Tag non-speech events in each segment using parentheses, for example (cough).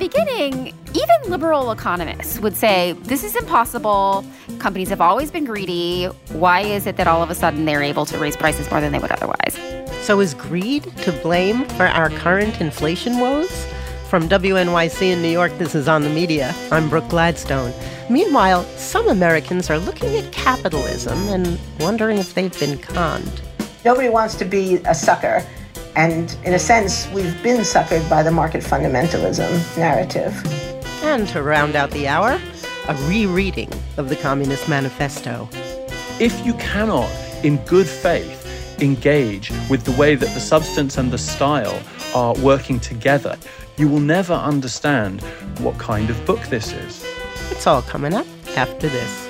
beginning, even liberal economists would say this is impossible. Companies have always been greedy. Why is it that all of a sudden they're able to raise prices more than they would otherwise? So, is greed to blame for our current inflation woes? From WNYC in New York, this is On the Media. I'm Brooke Gladstone. Meanwhile, some Americans are looking at capitalism and wondering if they've been conned. Nobody wants to be a sucker. And in a sense, we've been suckered by the market fundamentalism narrative. And to round out the hour, a rereading of the Communist Manifesto. If you cannot, in good faith, engage with the way that the substance and the style are working together, you will never understand what kind of book this is. It's all coming up after this.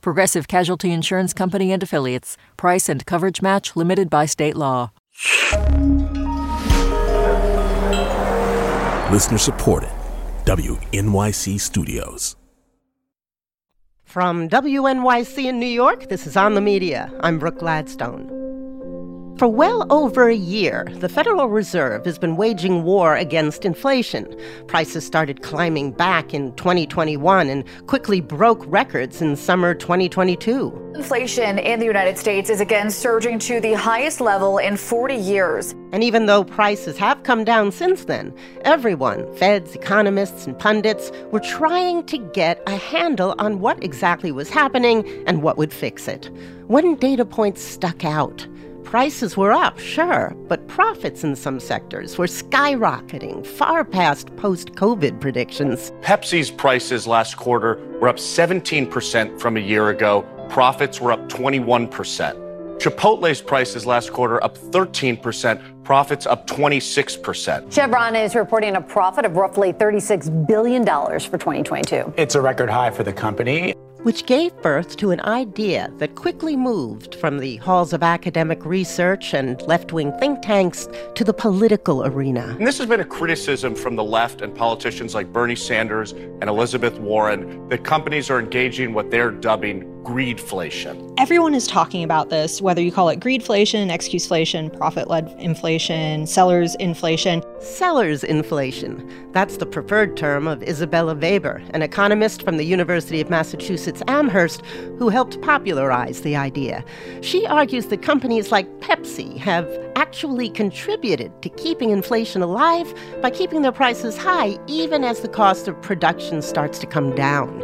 Progressive Casualty Insurance Company and Affiliates. Price and coverage match limited by state law. Listener supported. WNYC Studios. From WNYC in New York, this is On the Media. I'm Brooke Gladstone. For well over a year, the Federal Reserve has been waging war against inflation. Prices started climbing back in 2021 and quickly broke records in summer 2022. Inflation in the United States is again surging to the highest level in 40 years. And even though prices have come down since then, everyone, feds, economists, and pundits, were trying to get a handle on what exactly was happening and what would fix it. One data point stuck out. Prices were up, sure, but profits in some sectors were skyrocketing, far past post COVID predictions. Pepsi's prices last quarter were up 17% from a year ago. Profits were up 21%. Chipotle's prices last quarter up 13%, profits up 26%. Chevron is reporting a profit of roughly $36 billion for 2022. It's a record high for the company which gave birth to an idea that quickly moved from the halls of academic research and left wing think tanks to the political arena. And this has been a criticism from the left and politicians like Bernie Sanders and Elizabeth Warren that companies are engaging what they're dubbing greedflation. Everyone is talking about this, whether you call it greedflation, excuseflation, profit led inflation, sellers inflation. Sellers inflation. That's the preferred term of Isabella Weber, an economist from the University of Massachusetts Amherst who helped popularize the idea. She argues that companies like Pepsi have actually contributed to keeping inflation alive by keeping their prices high even as the cost of production starts to come down.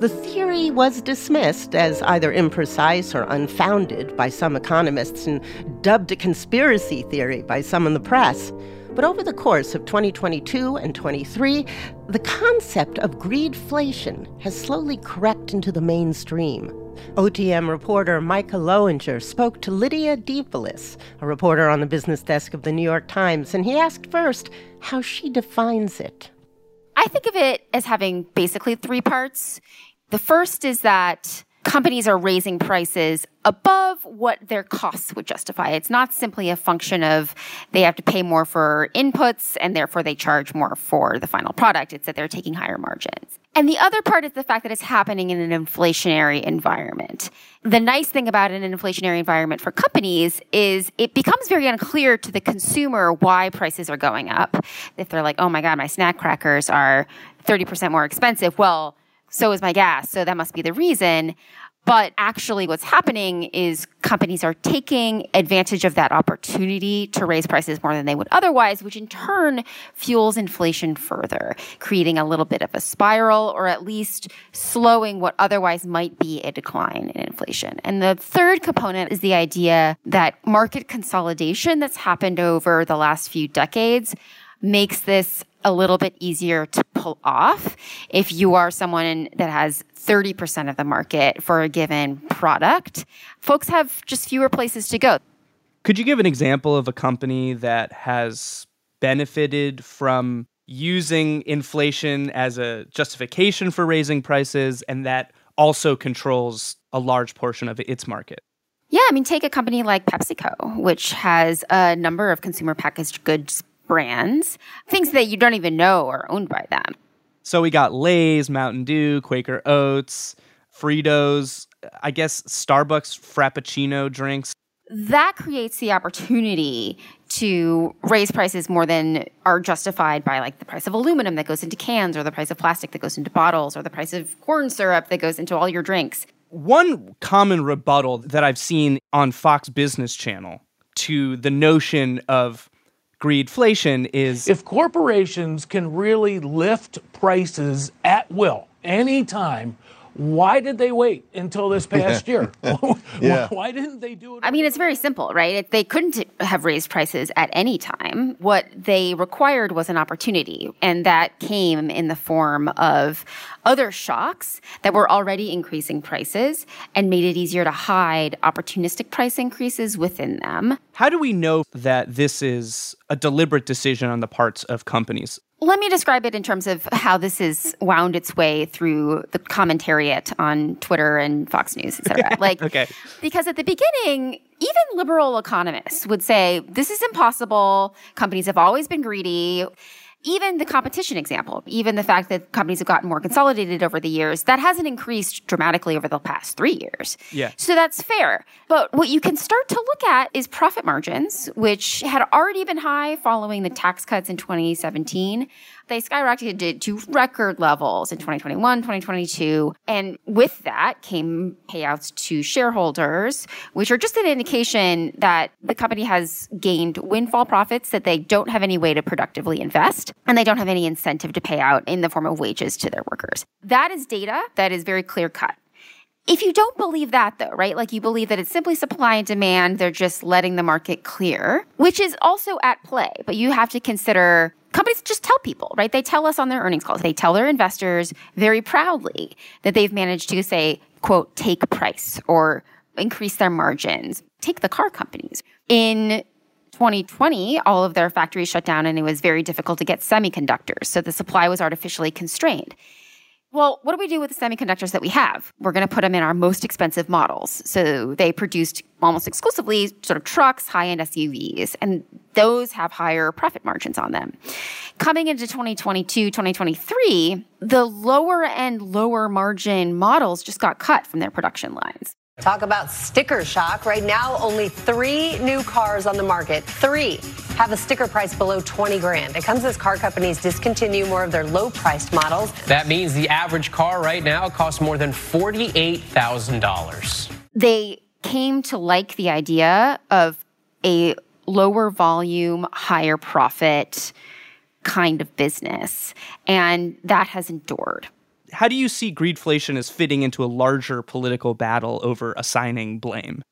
The theory was dismissed as either imprecise or unfounded by some economists and dubbed a conspiracy theory by some in the press. But over the course of 2022 and 23, the concept of greedflation has slowly crept into the mainstream. OTM reporter Micah Loewinger spoke to Lydia DePillis, a reporter on the business desk of the New York Times, and he asked first how she defines it. I think of it as having basically three parts. The first is that companies are raising prices above what their costs would justify. It's not simply a function of they have to pay more for inputs and therefore they charge more for the final product. It's that they're taking higher margins. And the other part is the fact that it's happening in an inflationary environment. The nice thing about an inflationary environment for companies is it becomes very unclear to the consumer why prices are going up. If they're like, oh my God, my snack crackers are 30% more expensive. Well, so is my gas. So that must be the reason. But actually, what's happening is companies are taking advantage of that opportunity to raise prices more than they would otherwise, which in turn fuels inflation further, creating a little bit of a spiral or at least slowing what otherwise might be a decline in inflation. And the third component is the idea that market consolidation that's happened over the last few decades makes this a little bit easier to pull off if you are someone that has 30% of the market for a given product. Folks have just fewer places to go. Could you give an example of a company that has benefited from using inflation as a justification for raising prices and that also controls a large portion of its market? Yeah, I mean, take a company like PepsiCo, which has a number of consumer packaged goods brands, things that you don't even know are owned by them. So we got Lay's, Mountain Dew, Quaker Oats, Fritos, I guess Starbucks Frappuccino drinks. That creates the opportunity to raise prices more than are justified by like the price of aluminum that goes into cans or the price of plastic that goes into bottles or the price of corn syrup that goes into all your drinks. One common rebuttal that I've seen on Fox Business Channel to the notion of greedflation is if corporations can really lift prices at will anytime why did they wait until this past year? (laughs) yeah. (laughs) Why didn't they do it? I mean, it's very simple, right? They couldn't have raised prices at any time. What they required was an opportunity, and that came in the form of other shocks that were already increasing prices and made it easier to hide opportunistic price increases within them. How do we know that this is a deliberate decision on the parts of companies? Let me describe it in terms of how this has wound its way through the commentariat on Twitter and Fox News, et cetera. Like, okay. because at the beginning, even liberal economists would say this is impossible. Companies have always been greedy even the competition example, even the fact that companies have gotten more consolidated over the years, that hasn't increased dramatically over the past three years. Yeah. So that's fair. But what you can start to look at is profit margins, which had already been high following the tax cuts in 2017 they skyrocketed to record levels in 2021, 2022. And with that came payouts to shareholders, which are just an indication that the company has gained windfall profits that they don't have any way to productively invest and they don't have any incentive to pay out in the form of wages to their workers. That is data that is very clear cut. If you don't believe that, though, right? Like you believe that it's simply supply and demand, they're just letting the market clear, which is also at play. But you have to consider companies just tell people, right? They tell us on their earnings calls, they tell their investors very proudly that they've managed to say, quote, take price or increase their margins. Take the car companies. In 2020, all of their factories shut down and it was very difficult to get semiconductors. So the supply was artificially constrained. Well, what do we do with the semiconductors that we have? We're going to put them in our most expensive models. So they produced almost exclusively sort of trucks, high end SUVs, and those have higher profit margins on them. Coming into 2022, 2023, the lower end, lower margin models just got cut from their production lines. Talk about sticker shock. Right now, only three new cars on the market. Three have a sticker price below 20 grand. It comes as car companies discontinue more of their low priced models. That means the average car right now costs more than $48,000. They came to like the idea of a lower volume, higher profit kind of business. And that has endured how do you see greedflation as fitting into a larger political battle over assigning blame?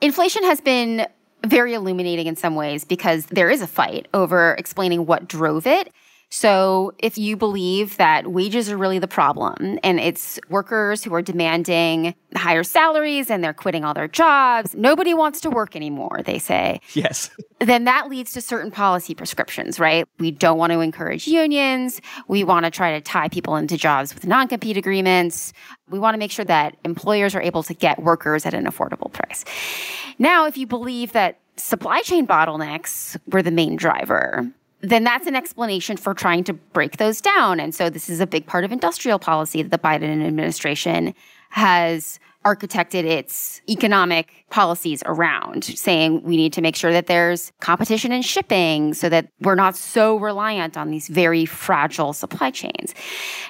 Inflation has been very illuminating in some ways because there is a fight over explaining what drove it. So if you believe that wages are really the problem and it's workers who are demanding higher salaries and they're quitting all their jobs, nobody wants to work anymore, they say. Yes. (laughs) then that leads to certain policy prescriptions, right? We don't want to encourage unions. We want to try to tie people into jobs with non-compete agreements. We want to make sure that employers are able to get workers at an affordable price. Now, if you believe that supply chain bottlenecks were the main driver, then that's an explanation for trying to break those down. And so this is a big part of industrial policy that the Biden administration has architected its economic policies around, saying we need to make sure that there's competition in shipping so that we're not so reliant on these very fragile supply chains.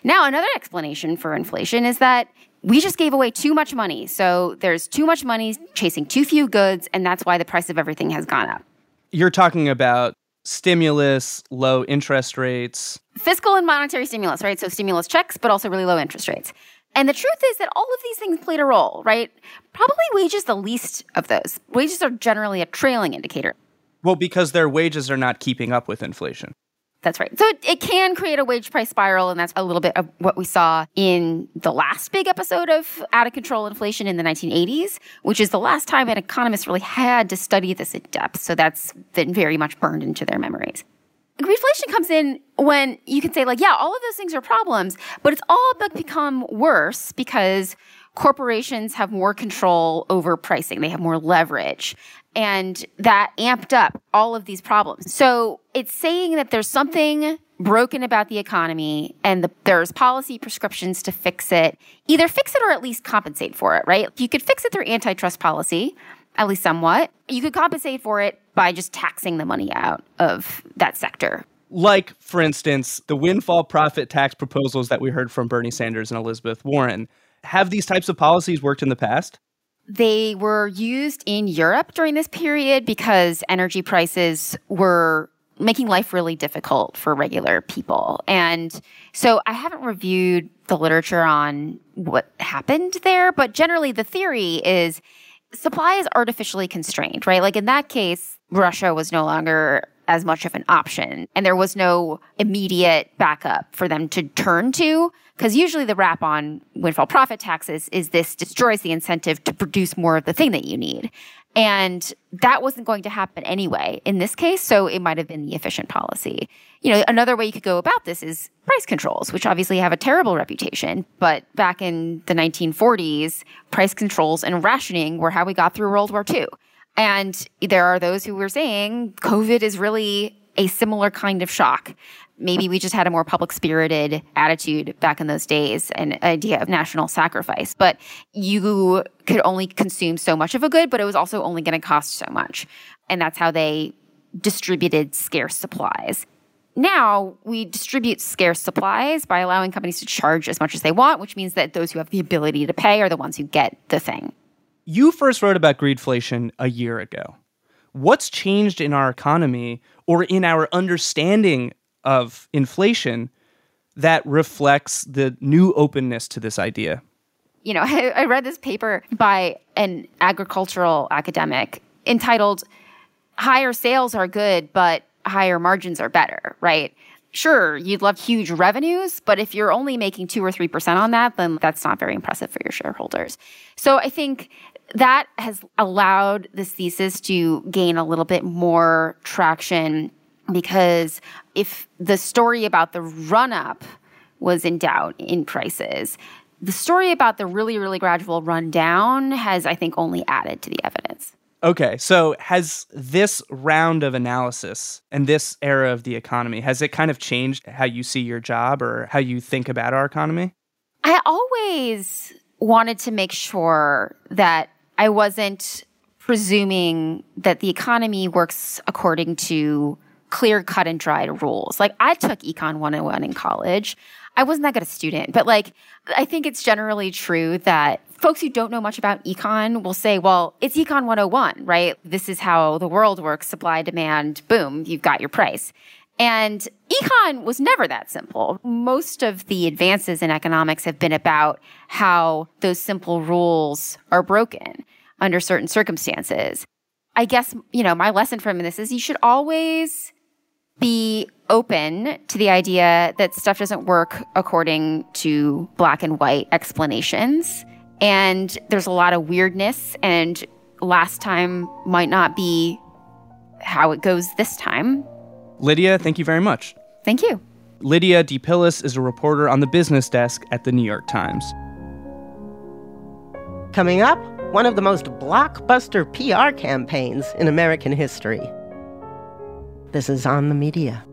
Now, another explanation for inflation is that we just gave away too much money. So there's too much money chasing too few goods, and that's why the price of everything has gone up. You're talking about stimulus, low interest rates. Fiscal and monetary stimulus, right? So stimulus checks, but also really low interest rates. And the truth is that all of these things played a role, right? Probably wages the least of those. Wages are generally a trailing indicator. Well, because their wages are not keeping up with inflation. That's right. So it can create a wage price spiral, and that's a little bit of what we saw in the last big episode of out of control inflation in the 1980s, which is the last time an economist really had to study this in depth. So that's been very much burned into their memories. Greedflation comes in when you can say, like, yeah, all of those things are problems, but it's all become worse because corporations have more control over pricing. They have more leverage. And that amped up all of these problems. So it's saying that there's something broken about the economy and the, there's policy prescriptions to fix it. Either fix it or at least compensate for it, right? You could fix it through antitrust policy, at least somewhat. You could compensate for it by just taxing the money out of that sector. Like, for instance, the windfall profit tax proposals that we heard from Bernie Sanders and Elizabeth Warren. Have these types of policies worked in the past? They were used in Europe during this period because energy prices were making life really difficult for regular people. And so I haven't reviewed the literature on what happened there, but generally the theory is supply is artificially constrained, right? Like in that case, Russia was no longer as much of an option and there was no immediate backup for them to turn to. Because usually the rap on windfall profit taxes is this destroys the incentive to produce more of the thing that you need. And that wasn't going to happen anyway in this case. So it might have been the efficient policy. You know, another way you could go about this is price controls, which obviously have a terrible reputation. But back in the 1940s, price controls and rationing were how we got through World War II. And there are those who were saying COVID is really a similar kind of shock maybe we just had a more public spirited attitude back in those days and idea of national sacrifice. But you could only consume so much of a good, but it was also only going to cost so much. And that's how they distributed scarce supplies. Now we distribute scarce supplies by allowing companies to charge as much as they want, which means that those who have the ability to pay are the ones who get the thing. You first wrote about greedflation a year ago. What's changed in our economy or in our understanding of inflation that reflects the new openness to this idea. You know, I, (laughs) I read this paper by an agricultural academic entitled Higher Sales Are Good, but Higher Margins Are Better, right? Sure, you'd love huge revenues, but if you're only making two or 3% on that, then that's not very impressive for your shareholders. So I think that has allowed this thesis to gain a little bit more traction because if the story about the run up was in doubt in prices, the story about the really, really gradual run down has, I think, only added to the evidence. Okay, so has this round of analysis and this era of the economy, has it kind of changed how you see your job or how you think about our economy? I always wanted to make sure that I wasn't presuming that the economy works according to clear cut and dried rules. Like I took Econ 101 in college. I wasn't that good a student, but like I think it's generally true that folks who don't know much about econ will say, well, it's econ 101, right? This is how the world works, supply, demand, boom, you've got your price. And econ was never that simple. Most of the advances in economics have been about how those simple rules are broken under certain circumstances. I guess, you know, my lesson from this is you should always be open to the idea that stuff doesn't work according to black and white explanations. And there's a lot of weirdness, and last time might not be how it goes this time. Lydia, thank you very much. Thank you. Lydia DePillis is a reporter on the business desk at the New York Times. Coming up, one of the most blockbuster PR campaigns in American history. This is On the Media.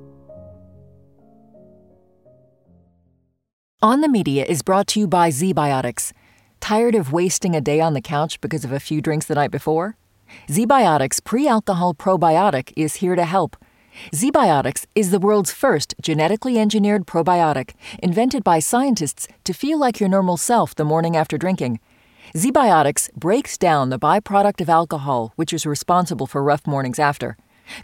On the Media is brought to you by ZBiotics. Tired of wasting a day on the couch because of a few drinks the night before? ZBiotics pre alcohol probiotic is here to help. ZBiotics is the world's first genetically engineered probiotic invented by scientists to feel like your normal self the morning after drinking. ZBiotics breaks down the byproduct of alcohol, which is responsible for rough mornings after.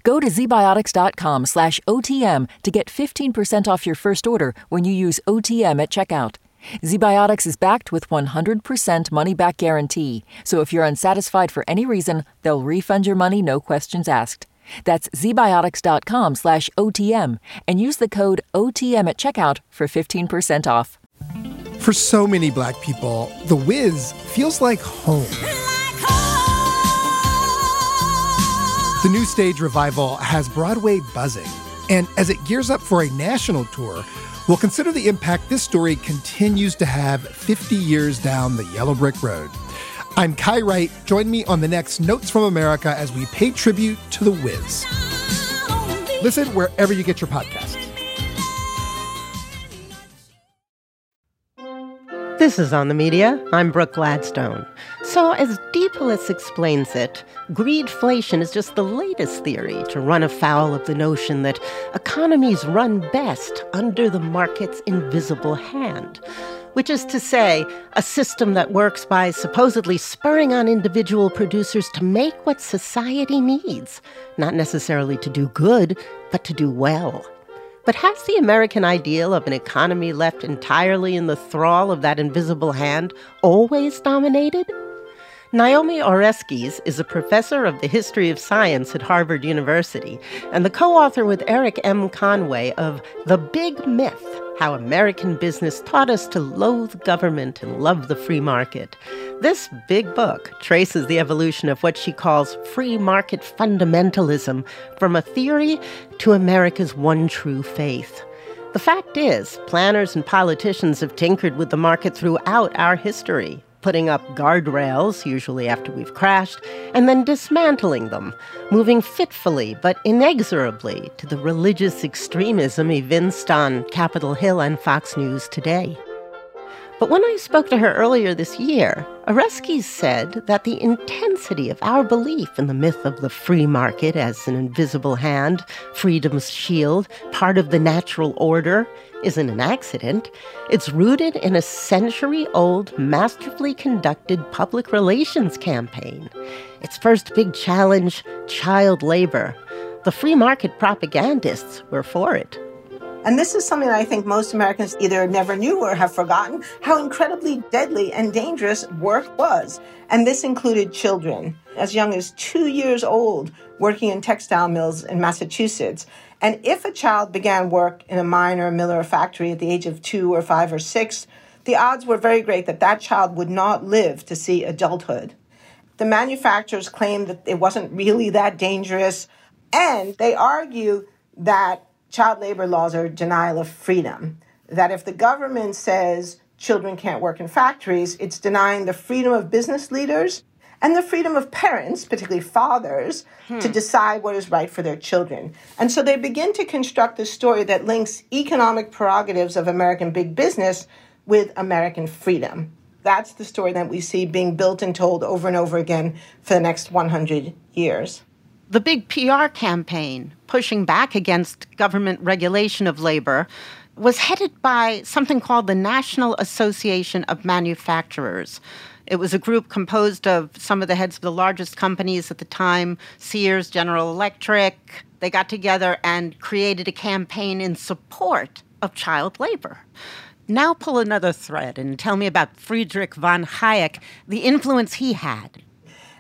Go to zbiotics.com slash OTM to get 15% off your first order when you use OTM at checkout. ZBiotics is backed with 100% money back guarantee, so if you're unsatisfied for any reason, they'll refund your money no questions asked. That's zbiotics.com slash OTM and use the code OTM at checkout for 15% off. For so many black people, The Wiz feels like home. (laughs) The new stage revival has Broadway buzzing, and as it gears up for a national tour, we'll consider the impact this story continues to have 50 years down the yellow brick road. I'm Kai Wright. Join me on the next Notes from America as we pay tribute to The Wiz. Listen wherever you get your podcasts. This is On the Media. I'm Brooke Gladstone. So, as DePillis explains it, greedflation is just the latest theory to run afoul of the notion that economies run best under the market's invisible hand. Which is to say, a system that works by supposedly spurring on individual producers to make what society needs, not necessarily to do good, but to do well. But has the American ideal of an economy left entirely in the thrall of that invisible hand always dominated? Naomi Oreskes is a professor of the history of science at Harvard University and the co author with Erik M. Conway of The Big Myth How American Business Taught Us to Loathe Government and Love the Free Market. This big book traces the evolution of what she calls free market fundamentalism from a theory to America's one true faith. The fact is, planners and politicians have tinkered with the market throughout our history, putting up guardrails, usually after we've crashed, and then dismantling them, moving fitfully but inexorably to the religious extremism evinced on Capitol Hill and Fox News today. But when I spoke to her earlier this year, Oreskes said that the intensity of our belief in the myth of the free market as an invisible hand, freedom's shield, part of the natural order, isn't an accident. It's rooted in a century old, masterfully conducted public relations campaign. Its first big challenge child labor. The free market propagandists were for it. And this is something that I think most Americans either never knew or have forgotten how incredibly deadly and dangerous work was. And this included children as young as two years old working in textile mills in Massachusetts. And if a child began work in a mine or a mill or a factory at the age of two or five or six, the odds were very great that that child would not live to see adulthood. The manufacturers claimed that it wasn't really that dangerous, and they argue that child labor laws are denial of freedom. That if the government says children can't work in factories, it's denying the freedom of business leaders and the freedom of parents, particularly fathers, hmm. to decide what is right for their children. And so they begin to construct a story that links economic prerogatives of American big business with American freedom. That's the story that we see being built and told over and over again for the next 100 years the big PR campaign pushing back against government regulation of labor was headed by something called the National Association of Manufacturers. It was a group composed of some of the heads of the largest companies at the time Sears, General Electric. They got together and created a campaign in support of child labor. Now, pull another thread and tell me about Friedrich von Hayek, the influence he had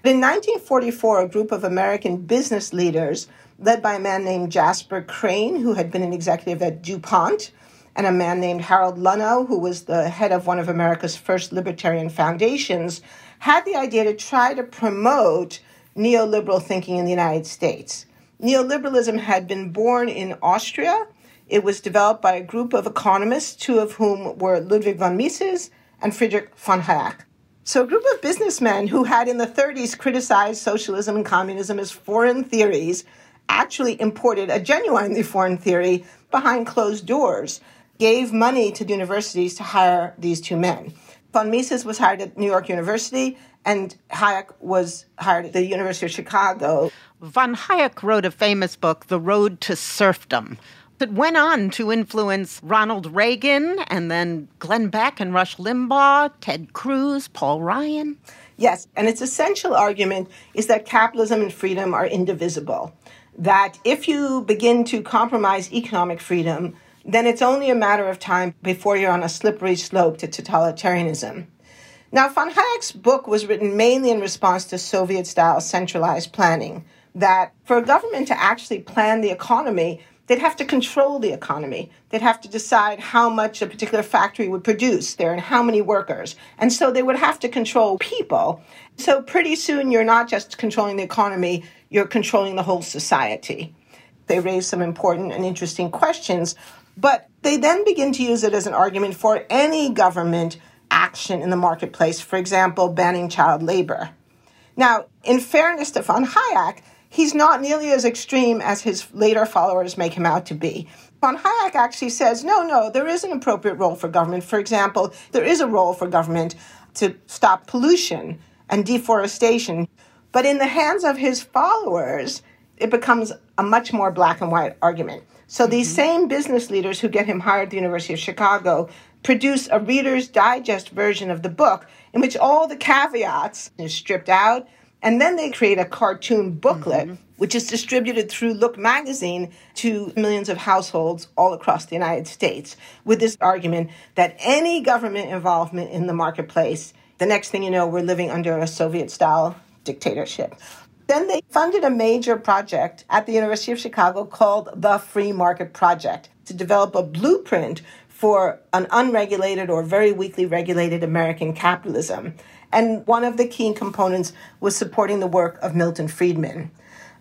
in 1944, a group of American business leaders, led by a man named Jasper Crane, who had been an executive at DuPont, and a man named Harold Luhnow, who was the head of one of America's first libertarian foundations, had the idea to try to promote neoliberal thinking in the United States. Neoliberalism had been born in Austria. It was developed by a group of economists, two of whom were Ludwig von Mises and Friedrich von Hayek. So, a group of businessmen who had in the 30s criticized socialism and communism as foreign theories actually imported a genuinely foreign theory behind closed doors, gave money to universities to hire these two men. Von Mises was hired at New York University, and Hayek was hired at the University of Chicago. Von Hayek wrote a famous book, The Road to Serfdom, that went on to influence Ronald Reagan and then Glenn Beck and Rush Limbaugh, Ted Cruz, Paul Ryan. Yes, and its essential argument is that capitalism and freedom are indivisible. That if you begin to compromise economic freedom, then it's only a matter of time before you're on a slippery slope to totalitarianism. Now, von Hayek's book was written mainly in response to Soviet style centralized planning that for a government to actually plan the economy, they'd have to control the economy. They'd have to decide how much a particular factory would produce there and how many workers. And so they would have to control people. So pretty soon you're not just controlling the economy, you're controlling the whole society. They raise some important and interesting questions, but they then begin to use it as an argument for any government action in the marketplace, for example, banning child labor. Now, in fairness to von Hayek, he's not nearly as extreme as his later followers make him out to be. Von Hayek actually says, no, no, there is an appropriate role for government. For example, there is a role for government to stop pollution and deforestation. But in the hands of his followers, it becomes a much more black and white argument. So these mm-hmm. same business leaders who get him hired at the University of Chicago produce a Reader's Digest version of the book in which all the caveats are stripped out. And then they create a cartoon booklet, mm-hmm. which is distributed through Look magazine to millions of households all across the United States, with this argument that any government involvement in the marketplace, the next thing you know, we're living under a Soviet style dictatorship. Then they funded a major project at the University of Chicago called the Free Market Project to develop a blueprint for an unregulated or very weakly regulated American capitalism. And one of the key components was supporting the work of Milton Friedman.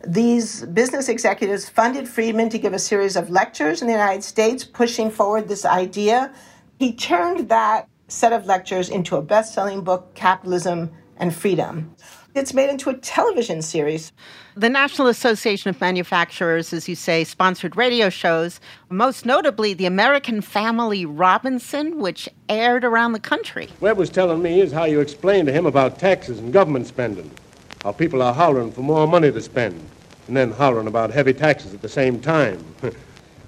These business executives funded Friedman to give a series of lectures in the United States pushing forward this idea. He turned that set of lectures into a best selling book, Capitalism and Freedom. It's made into a television series. The National Association of Manufacturers, as you say, sponsored radio shows, most notably the American Family Robinson, which aired around the country. Webb was telling me is how you explain to him about taxes and government spending. How people are hollering for more money to spend, and then hollering about heavy taxes at the same time. (laughs) you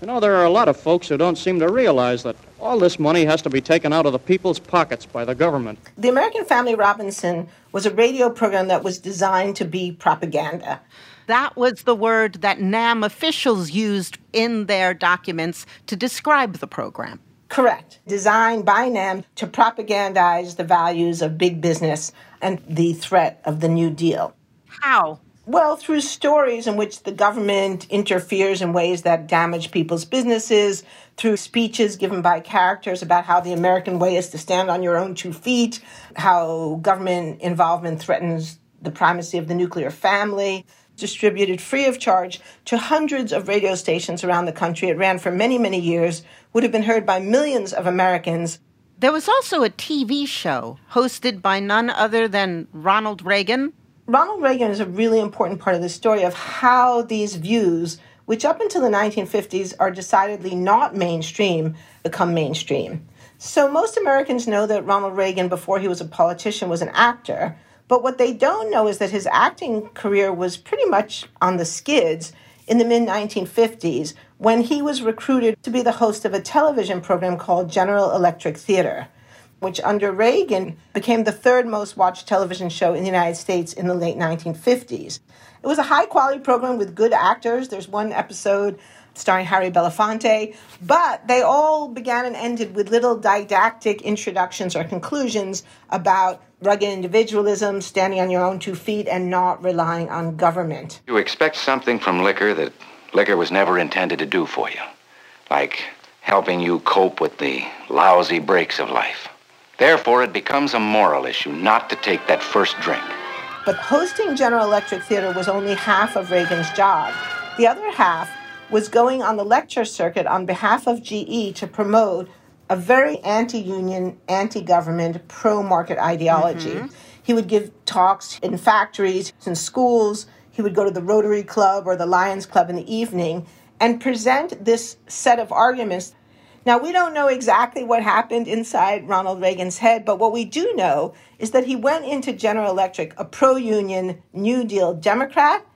know, there are a lot of folks who don't seem to realize that all this money has to be taken out of the people's pockets by the government. The American Family Robinson was a radio program that was designed to be propaganda. That was the word that NAM officials used in their documents to describe the program. Correct. Designed by NAM to propagandize the values of big business and the threat of the New Deal. How? Well, through stories in which the government interferes in ways that damage people's businesses, through speeches given by characters about how the American way is to stand on your own two feet, how government involvement threatens the primacy of the nuclear family, distributed free of charge to hundreds of radio stations around the country. It ran for many, many years, would have been heard by millions of Americans. There was also a TV show hosted by none other than Ronald Reagan Ronald Reagan is a really important part of the story of how these views, which up until the 1950s are decidedly not mainstream, become mainstream. So most Americans know that Ronald Reagan, before he was a politician, was an actor. But what they don't know is that his acting career was pretty much on the skids in the mid 1950s when he was recruited to be the host of a television program called General Electric Theater which under Reagan became the third most watched television show in the United States in the late 1950s. It was a high quality program with good actors. There's one episode starring Harry Belafonte, but they all began and ended with little didactic introductions or conclusions about rugged individualism, standing on your own two feet, and not relying on government. You expect something from liquor that liquor was never intended to do for you, like helping you cope with the lousy breaks of life. Therefore, it becomes a moral issue not to take that first drink. But hosting General Electric Theater was only half of Reagan's job. The other half was going on the lecture circuit on behalf of GE to promote a very anti union, anti government, pro market ideology. Mm-hmm. He would give talks in factories, in schools. He would go to the Rotary Club or the Lions Club in the evening and present this set of arguments now, we don't know exactly what happened inside Ronald Reagan's head, but what we do know is that he went into General Electric a pro union, New Deal Democrat,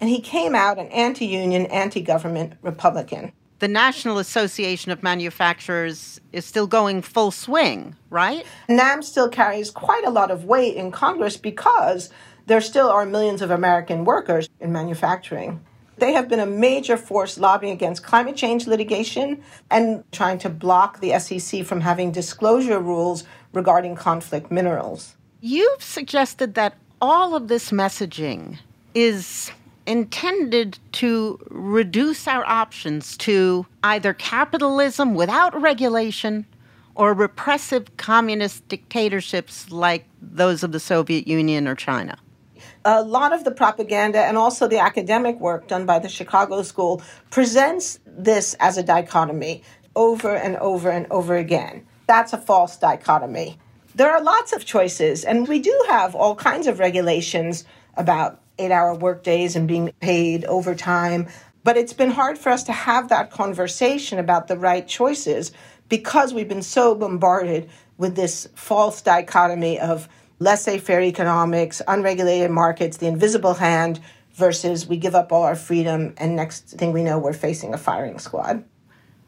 and he came out an anti union, anti government Republican. The National Association of Manufacturers is still going full swing, right? NAM still carries quite a lot of weight in Congress because there still are millions of American workers in manufacturing. They have been a major force lobbying against climate change litigation and trying to block the SEC from having disclosure rules regarding conflict minerals. You've suggested that all of this messaging is intended to reduce our options to either capitalism without regulation or repressive communist dictatorships like those of the Soviet Union or China. A lot of the propaganda and also the academic work done by the Chicago School presents this as a dichotomy over and over and over again. That's a false dichotomy. There are lots of choices, and we do have all kinds of regulations about eight hour workdays and being paid overtime. But it's been hard for us to have that conversation about the right choices because we've been so bombarded with this false dichotomy of laissez faire economics, unregulated markets, the invisible hand, versus we give up all our freedom, and next thing we know, we're facing a firing squad.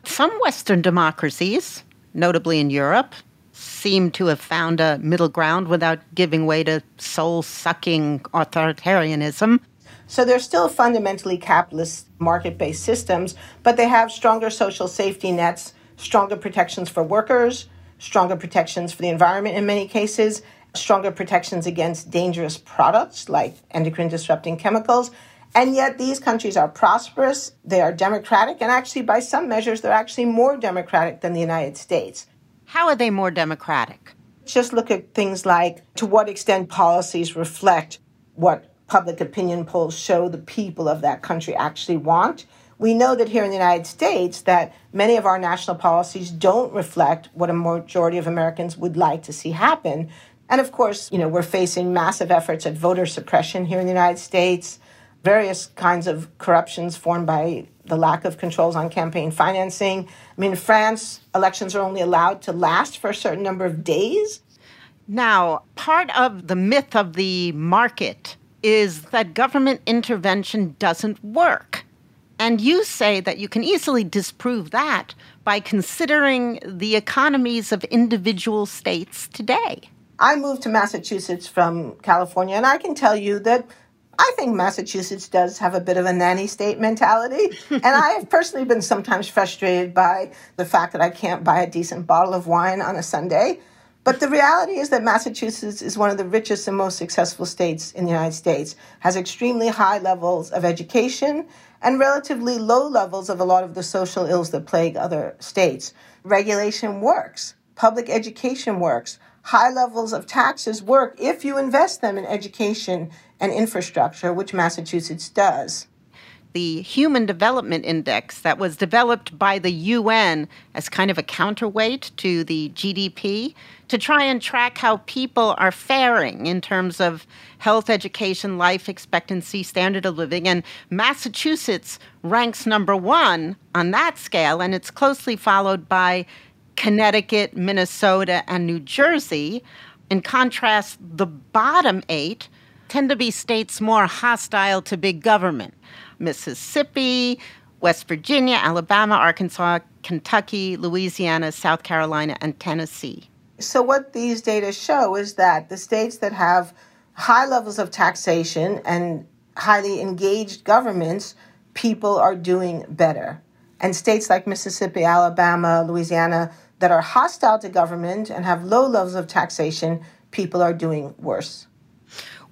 Some Western democracies, notably in Europe, seem to have found a middle ground without giving way to soul sucking authoritarianism. So they're still fundamentally capitalist market based systems, but they have stronger social safety nets, stronger protections for workers, stronger protections for the environment in many cases, stronger protections against dangerous products like endocrine disrupting chemicals. And yet these countries are prosperous, they are democratic, and actually, by some measures, they're actually more democratic than the United States. How are they more democratic? Just look at things like to what extent policies reflect what public opinion polls show the people of that country actually want. We know that here in the United States that many of our national policies don't reflect what a majority of Americans would like to see happen. And of course, you know, we're facing massive efforts at voter suppression here in the United States, various kinds of corruptions formed by the lack of controls on campaign financing. I mean, in France, elections are only allowed to last for a certain number of days. Now, part of the myth of the market is that government intervention doesn't work. And you say that you can easily disprove that by considering the economies of individual states today. I moved to Massachusetts from California, and I can tell you that I think Massachusetts does have a bit of a nanny state mentality. (laughs) and I have personally been sometimes frustrated by the fact that I can't buy a decent bottle of wine on a Sunday. But the reality is that Massachusetts is one of the richest and most successful states in the United States, has extremely high levels of education and relatively low levels of a lot of the social ills that plague other states. Regulation works, public education works, high levels of taxes work if you invest them in education and infrastructure, which Massachusetts does. The Human Development Index that was developed by the UN as kind of a counterweight to the GDP to try and track how people are faring in terms of health, education, life expectancy, standard of living. And Massachusetts ranks number one on that scale, and it's closely followed by Connecticut, Minnesota, and New Jersey. In contrast, the bottom eight tend to be states more hostile to big government Mississippi, West Virginia, Alabama, Arkansas, Kentucky, Louisiana, South Carolina, and Tennessee. So, what these data show is that the states that have high levels of taxation and highly engaged governments, people are doing better. And states like Mississippi, Alabama, Louisiana, that are hostile to government and have low levels of taxation, people are doing worse.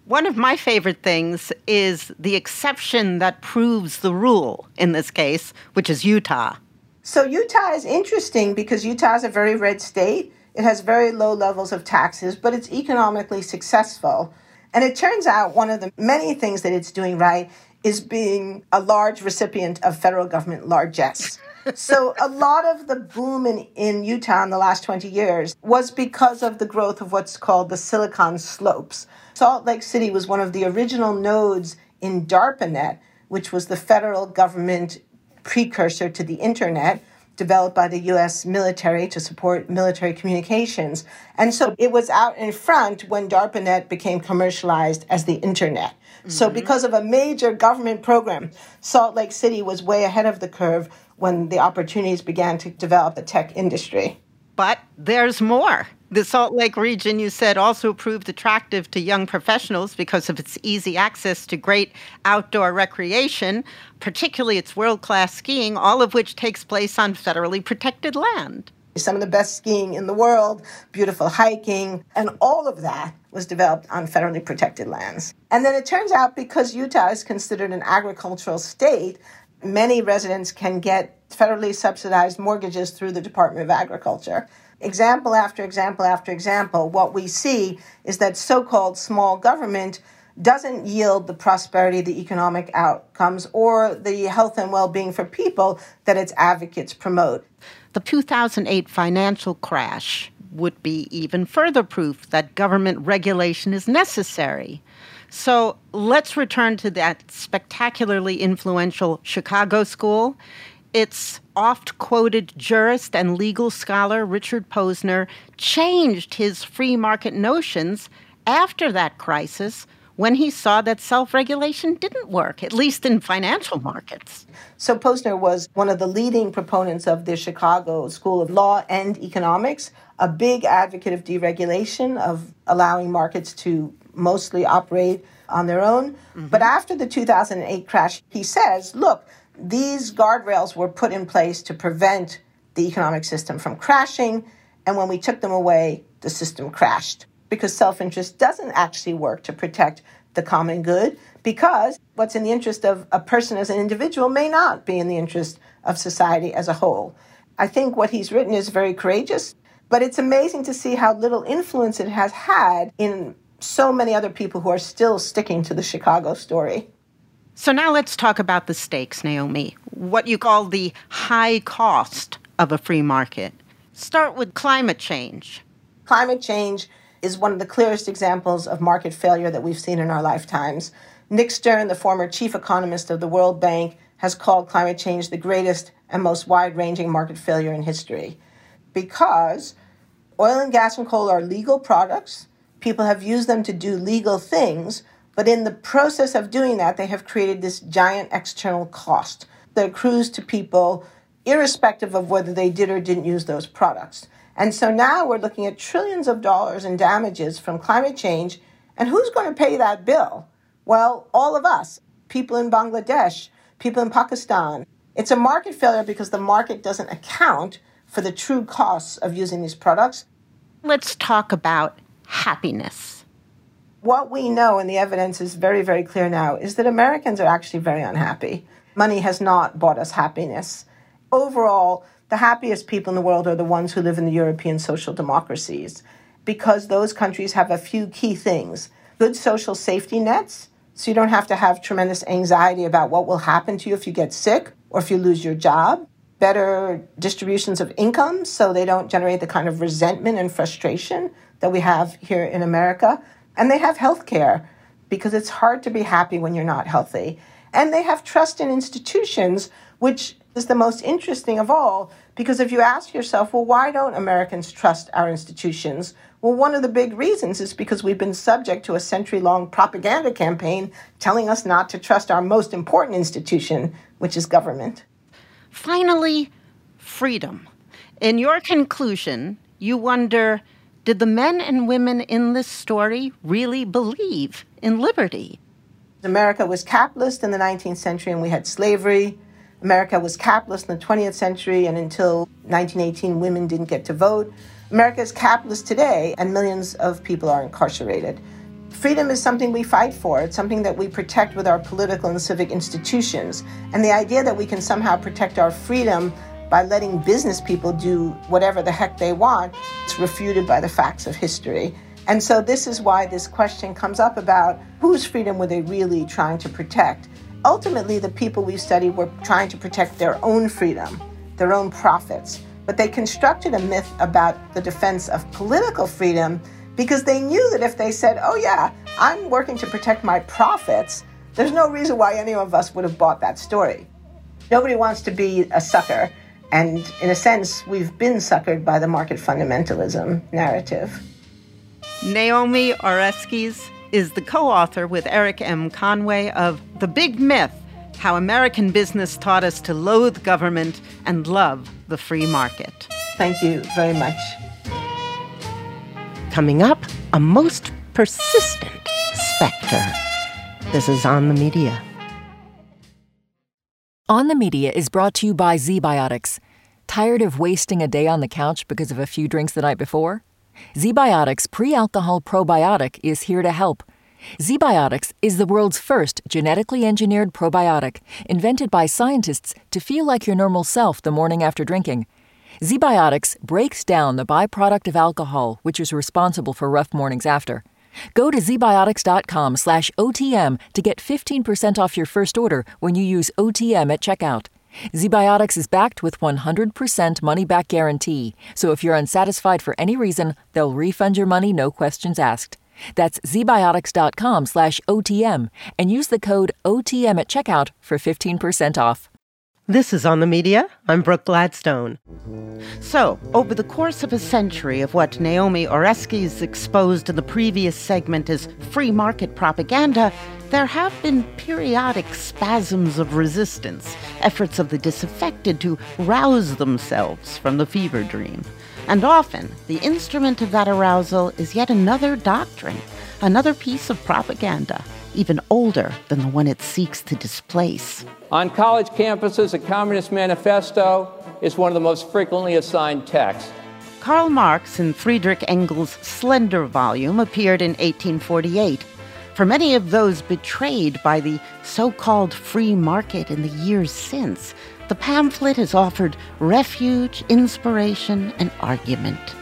One of my favorite things is the exception that proves the rule in this case, which is Utah. So, Utah is interesting because Utah is a very red state. It has very low levels of taxes, but it's economically successful. And it turns out one of the many things that it's doing right is being a large recipient of federal government largesse. So a lot of the boom in, in Utah in the last 20 years was because of the growth of what's called the Silicon Slopes. Salt Lake City was one of the original nodes in DARPANET, which was the federal government precursor to the internet developed by the US military to support military communications. And so it was out in front when DARPANET became commercialized as the internet. Mm-hmm. So, because of a major government program, Salt Lake City was way ahead of the curve when the opportunities began to develop the tech industry. But there's more. The Salt Lake region, you said, also proved attractive to young professionals because of its easy access to great outdoor recreation, particularly its world class skiing, all of which takes place on federally protected land. some of the best skiing in the world, beautiful hiking, and all of that was developed on federally protected lands. And then it turns out because Utah is considered an agricultural state, many residents can get federally subsidized mortgages through the Department of Agriculture. Example after example after example, what we see is that so called small government doesn't yield the prosperity, the economic outcomes, or the health and well being for people that its advocates promote. The 2008 financial crash would be even further proof that government regulation is necessary. So let's return to that spectacularly influential Chicago school. Its oft quoted jurist and legal scholar Richard Posner changed his free market notions after that crisis when he saw that self regulation didn't work, at least in financial markets. So Posner was one of the leading proponents of the Chicago School of Law and Economics, a big advocate of deregulation, of allowing markets to mostly operate on their own. Mm-hmm. But after the 2008 crash, he says, look, these guardrails were put in place to prevent the economic system from crashing. And when we took them away, the system crashed because self interest doesn't actually work to protect the common good because what's in the interest of a person as an individual may not be in the interest of society as a whole. I think what he's written is very courageous, but it's amazing to see how little influence it has had in so many other people who are still sticking to the Chicago story. So now let's talk about the stakes, Naomi. What you call the high cost of a free market. Start with climate change. Climate change is one of the clearest examples of market failure that we've seen in our lifetimes. Nick Stern, the former chief economist of the World Bank, has called climate change the greatest and most wide ranging market failure in history. Because oil and gas and coal are legal products, people have used them to do legal things, but in the process of doing that, they have created this giant external cost that accrues to people irrespective of whether they did or didn't use those products. And so now we're looking at trillions of dollars in damages from climate change. And who's going to pay that bill? Well, all of us people in Bangladesh, people in Pakistan. It's a market failure because the market doesn't account for the true costs of using these products. Let's talk about happiness. What we know, and the evidence is very, very clear now, is that Americans are actually very unhappy. Money has not bought us happiness. Overall, the happiest people in the world are the ones who live in the European social democracies because those countries have a few key things good social safety nets, so you don't have to have tremendous anxiety about what will happen to you if you get sick or if you lose your job. Better distributions of income so they don't generate the kind of resentment and frustration that we have here in America. And they have health care because it's hard to be happy when you're not healthy. And they have trust in institutions, which is the most interesting of all because if you ask yourself, well, why don't Americans trust our institutions? Well, one of the big reasons is because we've been subject to a century long propaganda campaign telling us not to trust our most important institution, which is government. Finally, freedom. In your conclusion, you wonder did the men and women in this story really believe in liberty? America was capitalist in the 19th century and we had slavery. America was capitalist in the 20th century, and until 1918, women didn't get to vote. America is capitalist today, and millions of people are incarcerated. Freedom is something we fight for. It's something that we protect with our political and civic institutions. And the idea that we can somehow protect our freedom by letting business people do whatever the heck they want refuted by the facts of history. And so, this is why this question comes up about whose freedom were they really trying to protect? Ultimately, the people we studied were trying to protect their own freedom, their own profits. But they constructed a myth about the defense of political freedom because they knew that if they said, oh, yeah, I'm working to protect my profits, there's no reason why any of us would have bought that story. Nobody wants to be a sucker. And in a sense, we've been suckered by the market fundamentalism narrative. Naomi Oreskes is the co author with Erik M. Conway of The Big Myth How American Business Taught Us to Loathe Government and Love the Free Market. Thank you very much. Coming up, a most persistent specter. This is On the Media. On the Media is brought to you by ZBiotics Tired of wasting a day on the couch because of a few drinks the night before? ZBiotics pre alcohol probiotic is here to help. ZBiotics is the world's first genetically engineered probiotic, invented by scientists to feel like your normal self the morning after drinking. ZBiotics breaks down the byproduct of alcohol, which is responsible for rough mornings after. Go to zbiotics.com slash OTM to get 15% off your first order when you use OTM at checkout. ZBiotics is backed with 100% money back guarantee, so if you're unsatisfied for any reason, they'll refund your money no questions asked. That's zbiotics.com slash OTM and use the code OTM at checkout for 15% off. This is On the Media. I'm Brooke Gladstone. So, over the course of a century of what Naomi Oreskes exposed in the previous segment as free market propaganda, there have been periodic spasms of resistance, efforts of the disaffected to rouse themselves from the fever dream. And often, the instrument of that arousal is yet another doctrine, another piece of propaganda, even older than the one it seeks to displace. On college campuses, a Communist Manifesto is one of the most frequently assigned texts. Karl Marx and Friedrich Engels' slender volume appeared in 1848. For many of those betrayed by the so called free market in the years since, the pamphlet has offered refuge, inspiration, and argument.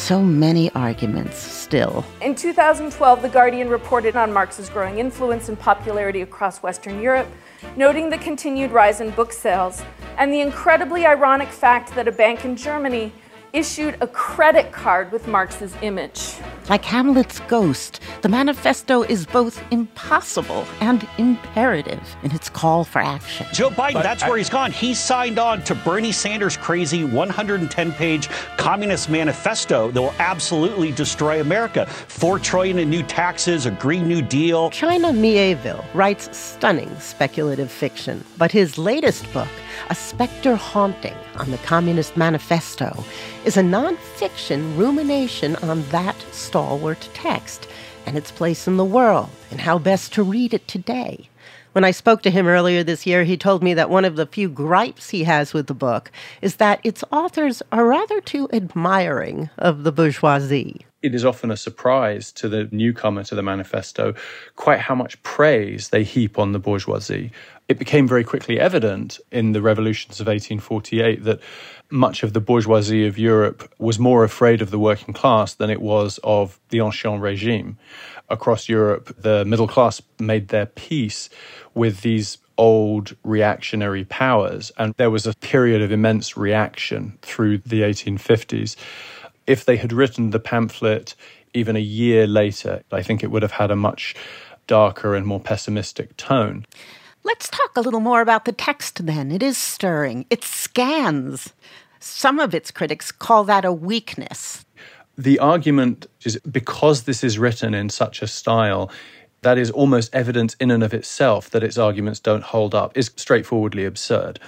So many arguments still. In 2012, The Guardian reported on Marx's growing influence and popularity across Western Europe, noting the continued rise in book sales and the incredibly ironic fact that a bank in Germany issued a credit card with Marx's image. Like Hamlet's ghost, the manifesto is both impossible and imperative in its call for action. Joe Biden, but that's I, where he's gone. He signed on to Bernie Sanders' crazy 110 page Communist Manifesto that will absolutely destroy America. Four trillion in new taxes, a Green New Deal. China Miéville writes stunning speculative fiction, but his latest book, A Spectre Haunting on the Communist Manifesto, is a nonfiction rumination on that stalwart text and its place in the world and how best to read it today. When I spoke to him earlier this year, he told me that one of the few gripes he has with the book is that its authors are rather too admiring of the bourgeoisie. It is often a surprise to the newcomer to the manifesto quite how much praise they heap on the bourgeoisie. It became very quickly evident in the revolutions of 1848 that much of the bourgeoisie of Europe was more afraid of the working class than it was of the Ancien regime. Across Europe, the middle class made their peace with these old reactionary powers, and there was a period of immense reaction through the 1850s. If they had written the pamphlet even a year later, I think it would have had a much darker and more pessimistic tone. Let's talk a little more about the text then. It is stirring. It scans. Some of its critics call that a weakness. The argument is because this is written in such a style, that is almost evidence in and of itself that its arguments don't hold up, is straightforwardly absurd.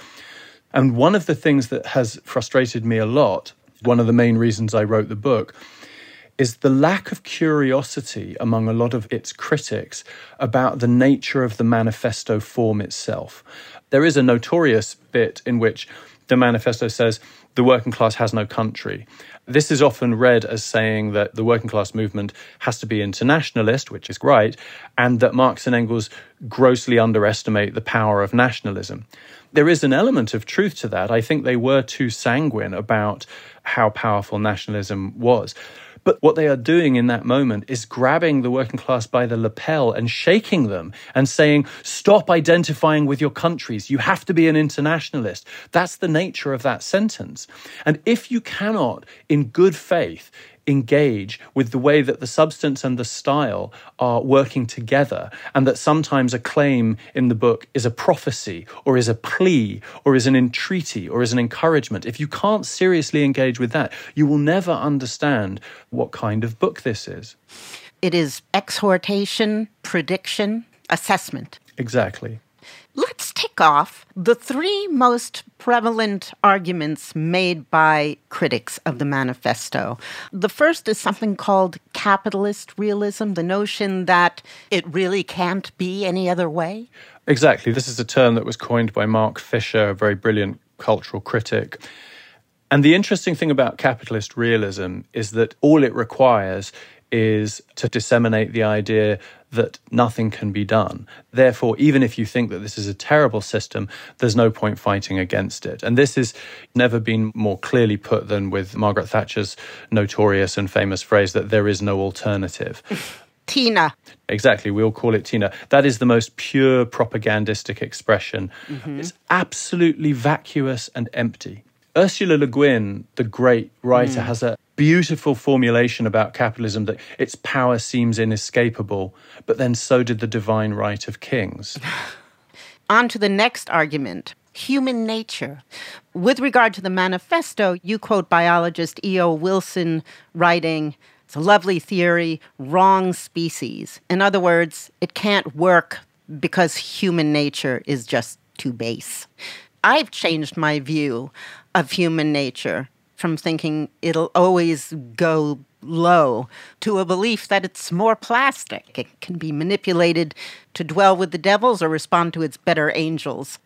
And one of the things that has frustrated me a lot, one of the main reasons I wrote the book, is the lack of curiosity among a lot of its critics about the nature of the manifesto form itself. There is a notorious bit in which the manifesto says the working class has no country. This is often read as saying that the working class movement has to be internationalist, which is right, and that Marx and Engels grossly underestimate the power of nationalism. There is an element of truth to that. I think they were too sanguine about how powerful nationalism was. But what they are doing in that moment is grabbing the working class by the lapel and shaking them and saying, stop identifying with your countries. You have to be an internationalist. That's the nature of that sentence. And if you cannot, in good faith, engage with the way that the substance and the style are working together, and that sometimes a claim in the book is a prophecy, or is a plea, or is an entreaty, or is an encouragement. If you can't seriously engage with that, you will never understand what kind of book this is. It is exhortation, prediction, assessment. Exactly. Tick off the three most prevalent arguments made by critics of the manifesto. The first is something called capitalist realism, the notion that it really can't be any other way. Exactly. This is a term that was coined by Mark Fisher, a very brilliant cultural critic. And the interesting thing about capitalist realism is that all it requires is to disseminate the idea that nothing can be done. Therefore, even if you think that this is a terrible system, there's no point fighting against it. And this has never been more clearly put than with Margaret Thatcher's notorious and famous phrase that there is no alternative. (laughs) Tina. Exactly. We all call it Tina. That is the most pure propagandistic expression. Mm-hmm. It's absolutely vacuous and empty. Ursula Le Guin, the great writer, Mm. has a beautiful formulation about capitalism that its power seems inescapable, but then so did the divine right of kings. (sighs) On to the next argument human nature. With regard to the manifesto, you quote biologist E.O. Wilson writing, It's a lovely theory, wrong species. In other words, it can't work because human nature is just too base. I've changed my view of human nature from thinking it'll always go low to a belief that it's more plastic. It can be manipulated to dwell with the devils or respond to its better angels.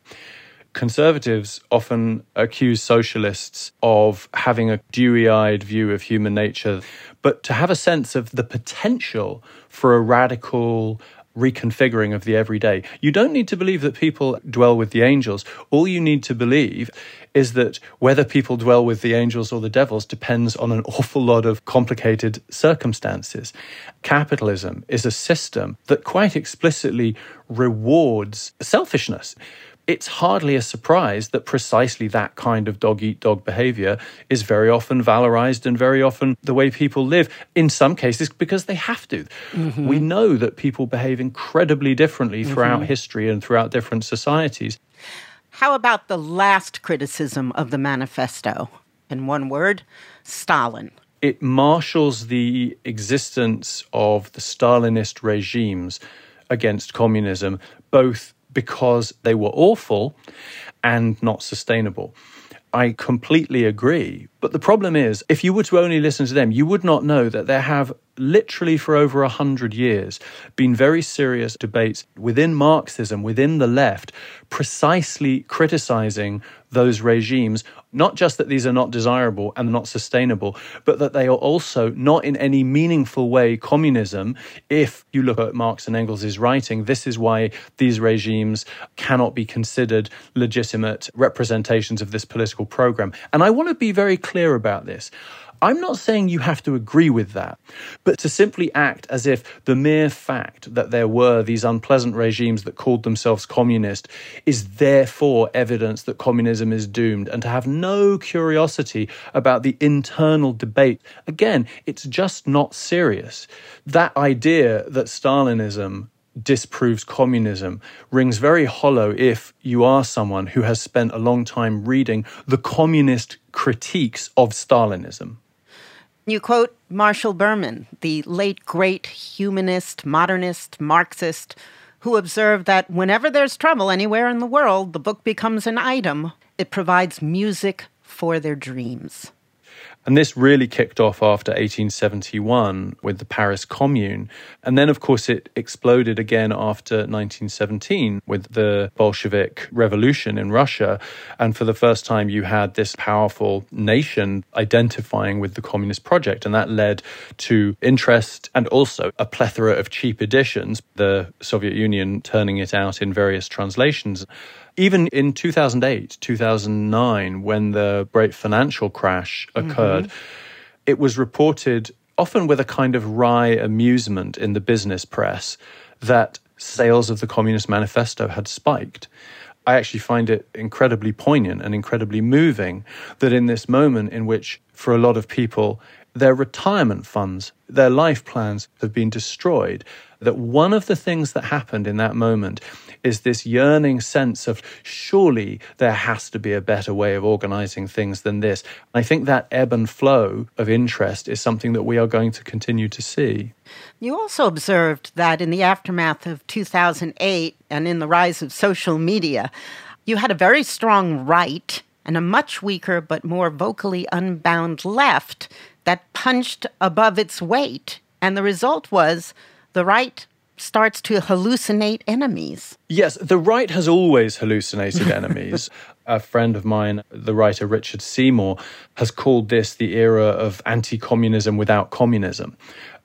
Conservatives often accuse socialists of having a dewy eyed view of human nature, but to have a sense of the potential for a radical reconfiguring of the everyday. You don't need to believe that people dwell with the angels. All you need to believe is that whether people dwell with the angels or the devils depends on an awful lot of complicated circumstances. Capitalism is a system that quite explicitly rewards selfishness it's hardly a surprise that precisely that kind of dog eat dog behavior is very often valorized and very often the way people live, in some cases because they have to. Mhm. We know that people behave incredibly differently throughout Mhm. history and throughout different societies. How about the last criticism of the manifesto? In one word, Stalin. It marshals the existence of the Stalinist regimes against communism, both because they were awful and not sustainable. I completely agree. But the problem is, if you were to only listen to them, you would not know that there have literally for over a hundred years been very serious debates within Marxism, within the left, precisely criticizing those regimes. Not just that these are not desirable and not sustainable, but that they are also not in any meaningful way communism. If you look at Marx and Engels' writing, this is why these regimes cannot be considered legitimate representations of this political program. And I want to be very clear about this. I'm not saying you have to agree with that, but to simply act as if the mere fact that there were these unpleasant regimes that called themselves communist is therefore evidence that communism is doomed, and to have no curiosity about the internal debate, again, it's just not serious. That idea that Stalinism disproves communism rings very hollow if you are someone who has spent a long time reading the communist critiques of Stalinism. You quote Marshall Berman, the late great humanist, modernist, Marxist, who observed that whenever there's trouble anywhere in the world, the book becomes an item. It provides music for their dreams. And this really kicked off after 1871 with the Paris Commune. And then, of course, it exploded again after 1917 with the Bolshevik Revolution in Russia. And for the first time, you had this powerful nation identifying with the communist project. And that led to interest and also a plethora of cheap editions, the Soviet Union turning it out in various translations. Even in 2008, 2009, when the great financial crash occurred, Mhm. it was reported, often with a kind of wry amusement in the business press, that sales of the Communist Manifesto had spiked. I actually find it incredibly poignant and incredibly moving that in this moment in which, for a lot of people, their retirement funds, their life plans have been destroyed, that one of the things that happened in that moment is this yearning sense of surely there has to be a better way of organizing things than this. I think that ebb and flow of interest is something that we are going to continue to see. You also observed that in the aftermath of 2008 and in the rise of social media, you had a very strong right and a much weaker but more vocally unbound left that punched above its weight. And the result was the right starts to hallucinate enemies. Yes, the right has always hallucinated enemies. (laughs) A friend of mine, the writer Richard Seymour, has called this the era of anti communism without communism.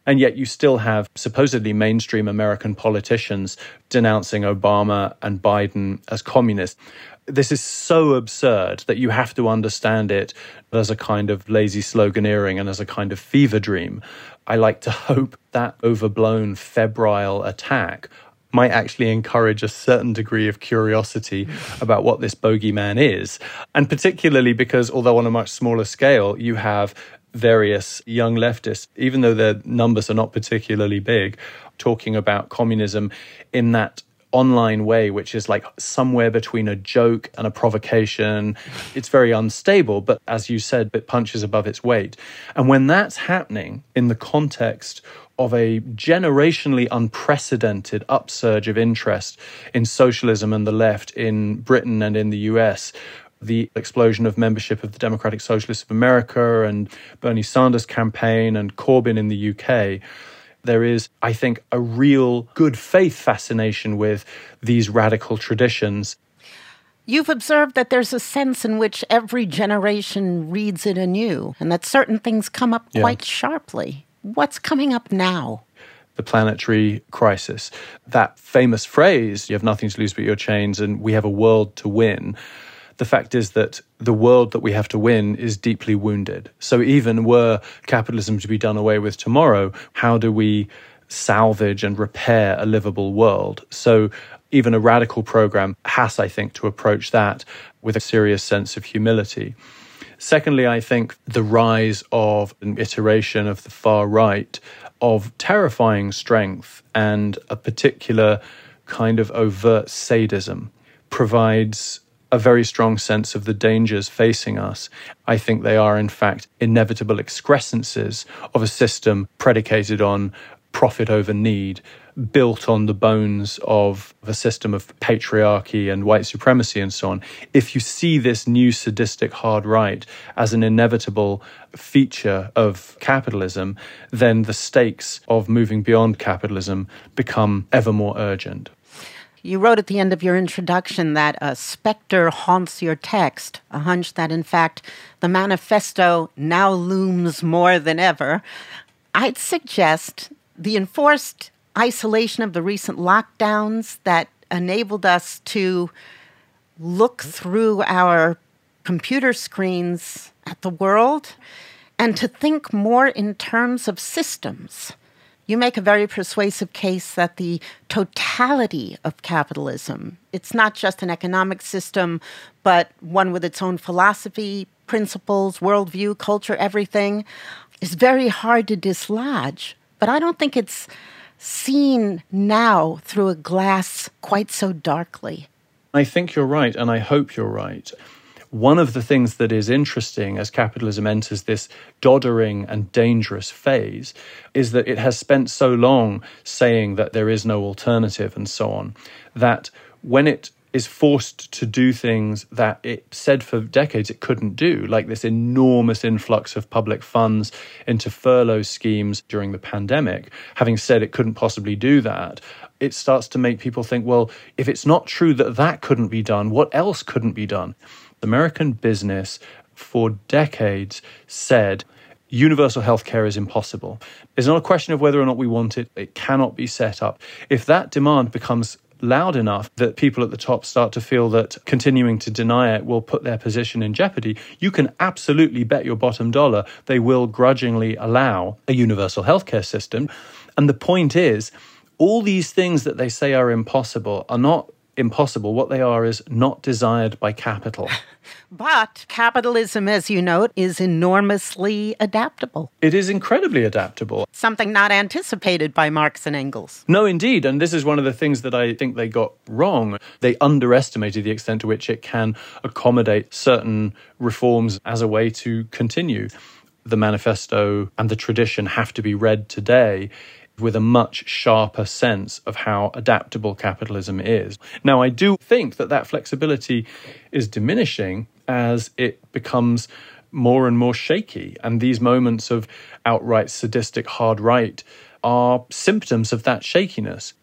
And yet, you still have supposedly mainstream American politicians denouncing Obama and Biden as communists. This is so absurd that you have to understand it as a kind of lazy sloganeering and as a kind of fever dream. I like to hope that overblown, febrile attack might actually encourage a certain degree of curiosity about what this bogeyman is. And particularly because, although on a much smaller scale, you have various young leftists, even though their numbers are not particularly big, talking about communism in that online way, which is like somewhere between a joke and a provocation. It's very unstable, but as you said, it punches above its weight. And when that's happening in the context of a generationally unprecedented upsurge of interest in socialism and the left in Britain and in the US, the explosion of membership of the Democratic Socialists of America and Bernie Sanders' campaign and Corbyn in the UK, there is, I think, a real good faith fascination with these radical traditions. You've observed that there's a sense in which every generation reads it anew, and that certain things come up Yeah. quite sharply. What's coming up now? the planetary crisis. That famous phrase, you have nothing to lose but your chains, and we have a world to win. The fact is that the world that we have to win is deeply wounded. So, even were capitalism to be done away with tomorrow, how do we salvage and repair a livable world? So, even a radical program has, I think, to approach that with a serious sense of humility. Secondly, I think the rise of an iteration of the far right of terrifying strength and a particular kind of overt sadism provides a very strong sense of the dangers facing us. I think they are, in fact, inevitable excrescences of a system predicated on profit over need, built on the bones of a system of patriarchy and white supremacy and so on. If you see this new sadistic hard right as an inevitable feature of capitalism, then the stakes of moving beyond capitalism become ever more urgent. You wrote at the end of your introduction that a specter haunts your text, a hunch that, in fact, the manifesto now looms more than ever. I'd suggest the enforced isolation of the recent lockdowns that enabled us to look through our computer screens at the world and to think more in terms of systems. You make a very persuasive case that the totality of capitalism, it's not just an economic system, but one with its own philosophy, principles, worldview, culture, everything, is very hard to dislodge. But I don't think it's seen now through a glass quite so darkly. I think you're right, and I hope you're right. One of the things that is interesting as capitalism enters this doddering and dangerous phase is that it has spent so long saying that there is no alternative and so on, that when it is forced to do things that it said for decades it couldn't do, like this enormous influx of public funds into furlough schemes during the pandemic, having said it couldn't possibly do that, it starts to make people think, well, if it's not true that that couldn't be done, what else couldn't be done? American business for decades said universal health care is impossible. It's not a question of whether or not we want it, it cannot be set up. If that demand becomes loud enough that people at the top start to feel that continuing to deny it will put their position in jeopardy, you can absolutely bet your bottom dollar they will grudgingly allow a universal healthcare system. And the point is, all these things that they say are impossible are not impossible. What they are is not desired by capital. (laughs) But capitalism, as you note, is enormously adaptable, It is incredibly adaptable. something not anticipated by Marx and Engels. No, indeed. And this is one of the things that I think they got wrong. They underestimated the extent to which it can accommodate certain reforms as a way to continue. The manifesto and the tradition have to be read today with a much sharper sense of how adaptable capitalism is. Now, I do think that that flexibility is diminishing as it becomes more and more shaky. And these moments of outright sadistic hard right are symptoms of that shakiness.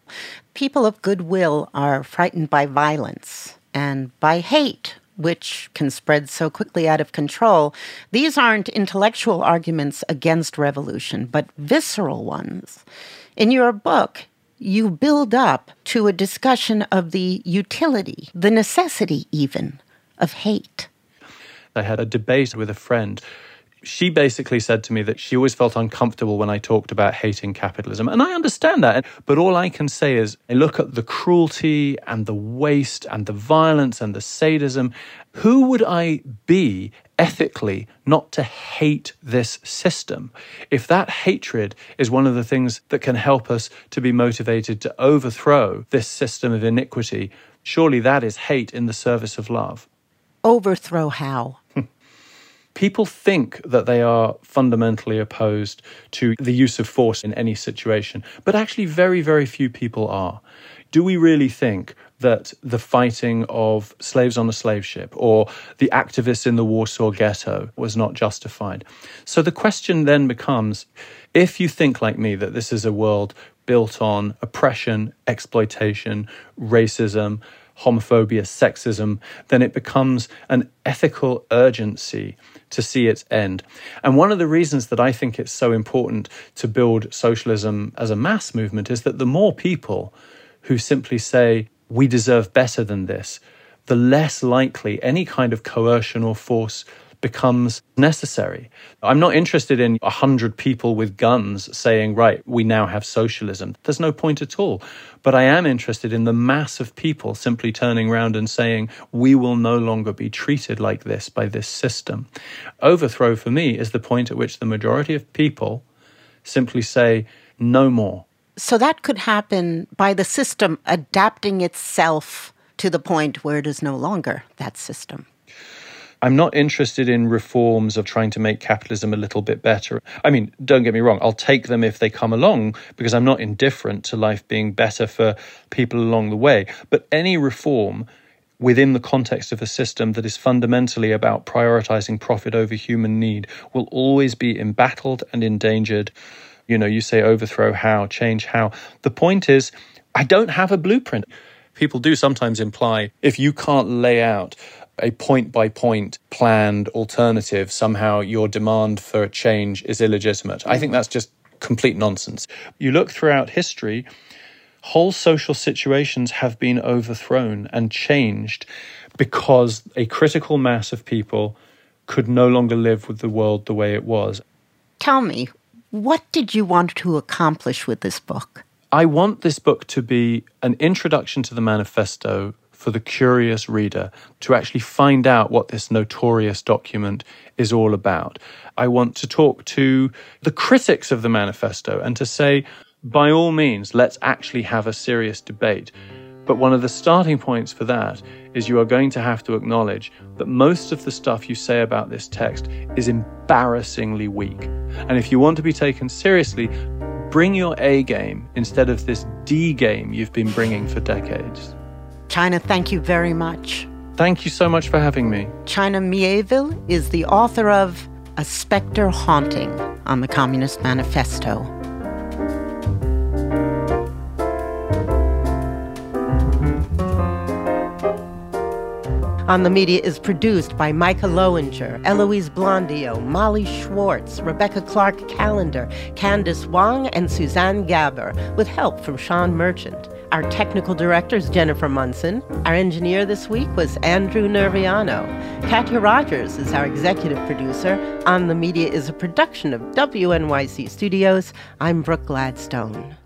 People of goodwill are frightened by violence and by hate, which can spread so quickly out of control. These aren't intellectual arguments against revolution, but visceral ones. In your book, you build up to a discussion of the utility, the necessity even, of hate. I had a debate with a friend she basically said to me that she always felt uncomfortable when I talked about hating capitalism. And I understand that. But all I can say is I look at the cruelty and the waste and the violence and the sadism. Who would I be ethically not to hate this system? If that hatred is one of the things that can help us to be motivated to overthrow this system of iniquity, surely that is hate in the service of love. Overthrow how? People think that they are fundamentally opposed to the use of force in any situation, but actually, very, very few people are. Do we really think that the fighting of slaves on a slave ship or the activists in the Warsaw Ghetto was not justified? So the question then becomes if you think like me that this is a world built on oppression, exploitation, racism, homophobia, sexism, then it becomes an ethical urgency to see its end. And one of the reasons that I think it's so important to build socialism as a mass movement is that the more people who simply say, we deserve better than this, the less likely any kind of coercion or force becomes necessary. I'm not interested in 100 people with guns saying, right, we now have socialism. There's no point at all. But I am interested in the mass of people simply turning around and saying, we will no longer be treated like this by this system. Overthrow for me is the point at which the majority of people simply say, no more. So that could happen by the system adapting itself to the point where it is no longer that system. I'm not interested in reforms of trying to make capitalism a little bit better. I mean, don't get me wrong, I'll take them if they come along because I'm not indifferent to life being better for people along the way. But any reform within the context of a system that is fundamentally about prioritizing profit over human need will always be embattled and endangered. You know, you say overthrow how, change how. The point is, I don't have a blueprint. People do sometimes imply if you can't lay out a point by point planned alternative, somehow your demand for change is illegitimate. I think that's just complete nonsense. You look throughout history, whole social situations have been overthrown and changed because a critical mass of people could no longer live with the world the way it was. Tell me, what did you want to accomplish with this book? I want this book to be an introduction to the manifesto for the curious reader to actually find out what this notorious document is all about. I want to talk to the critics of the manifesto and to say, by all means, let's actually have a serious debate. But one of the starting points for that is you are going to have to acknowledge that most of the stuff you say about this text is embarrassingly weak. And if you want to be taken seriously, bring your A game instead of this D game you've been bringing for decades. China, thank you very much. Thank you so much for having me. China Miéville is the author of A Spectre Haunting on the Communist Manifesto. On the Media is produced by Micah Loewinger, Eloise Blondiau, Molly Schwartz, Rebecca Clark Callender, Candice Wong, and Suzanne Gaber, with help from Sean Merchant. Our technical director is Jennifer Munson. Our engineer this week was Andrew Nerviano. Katya Rogers is our executive producer. On the Media is a production of WNYC Studios. I'm Brooke Gladstone.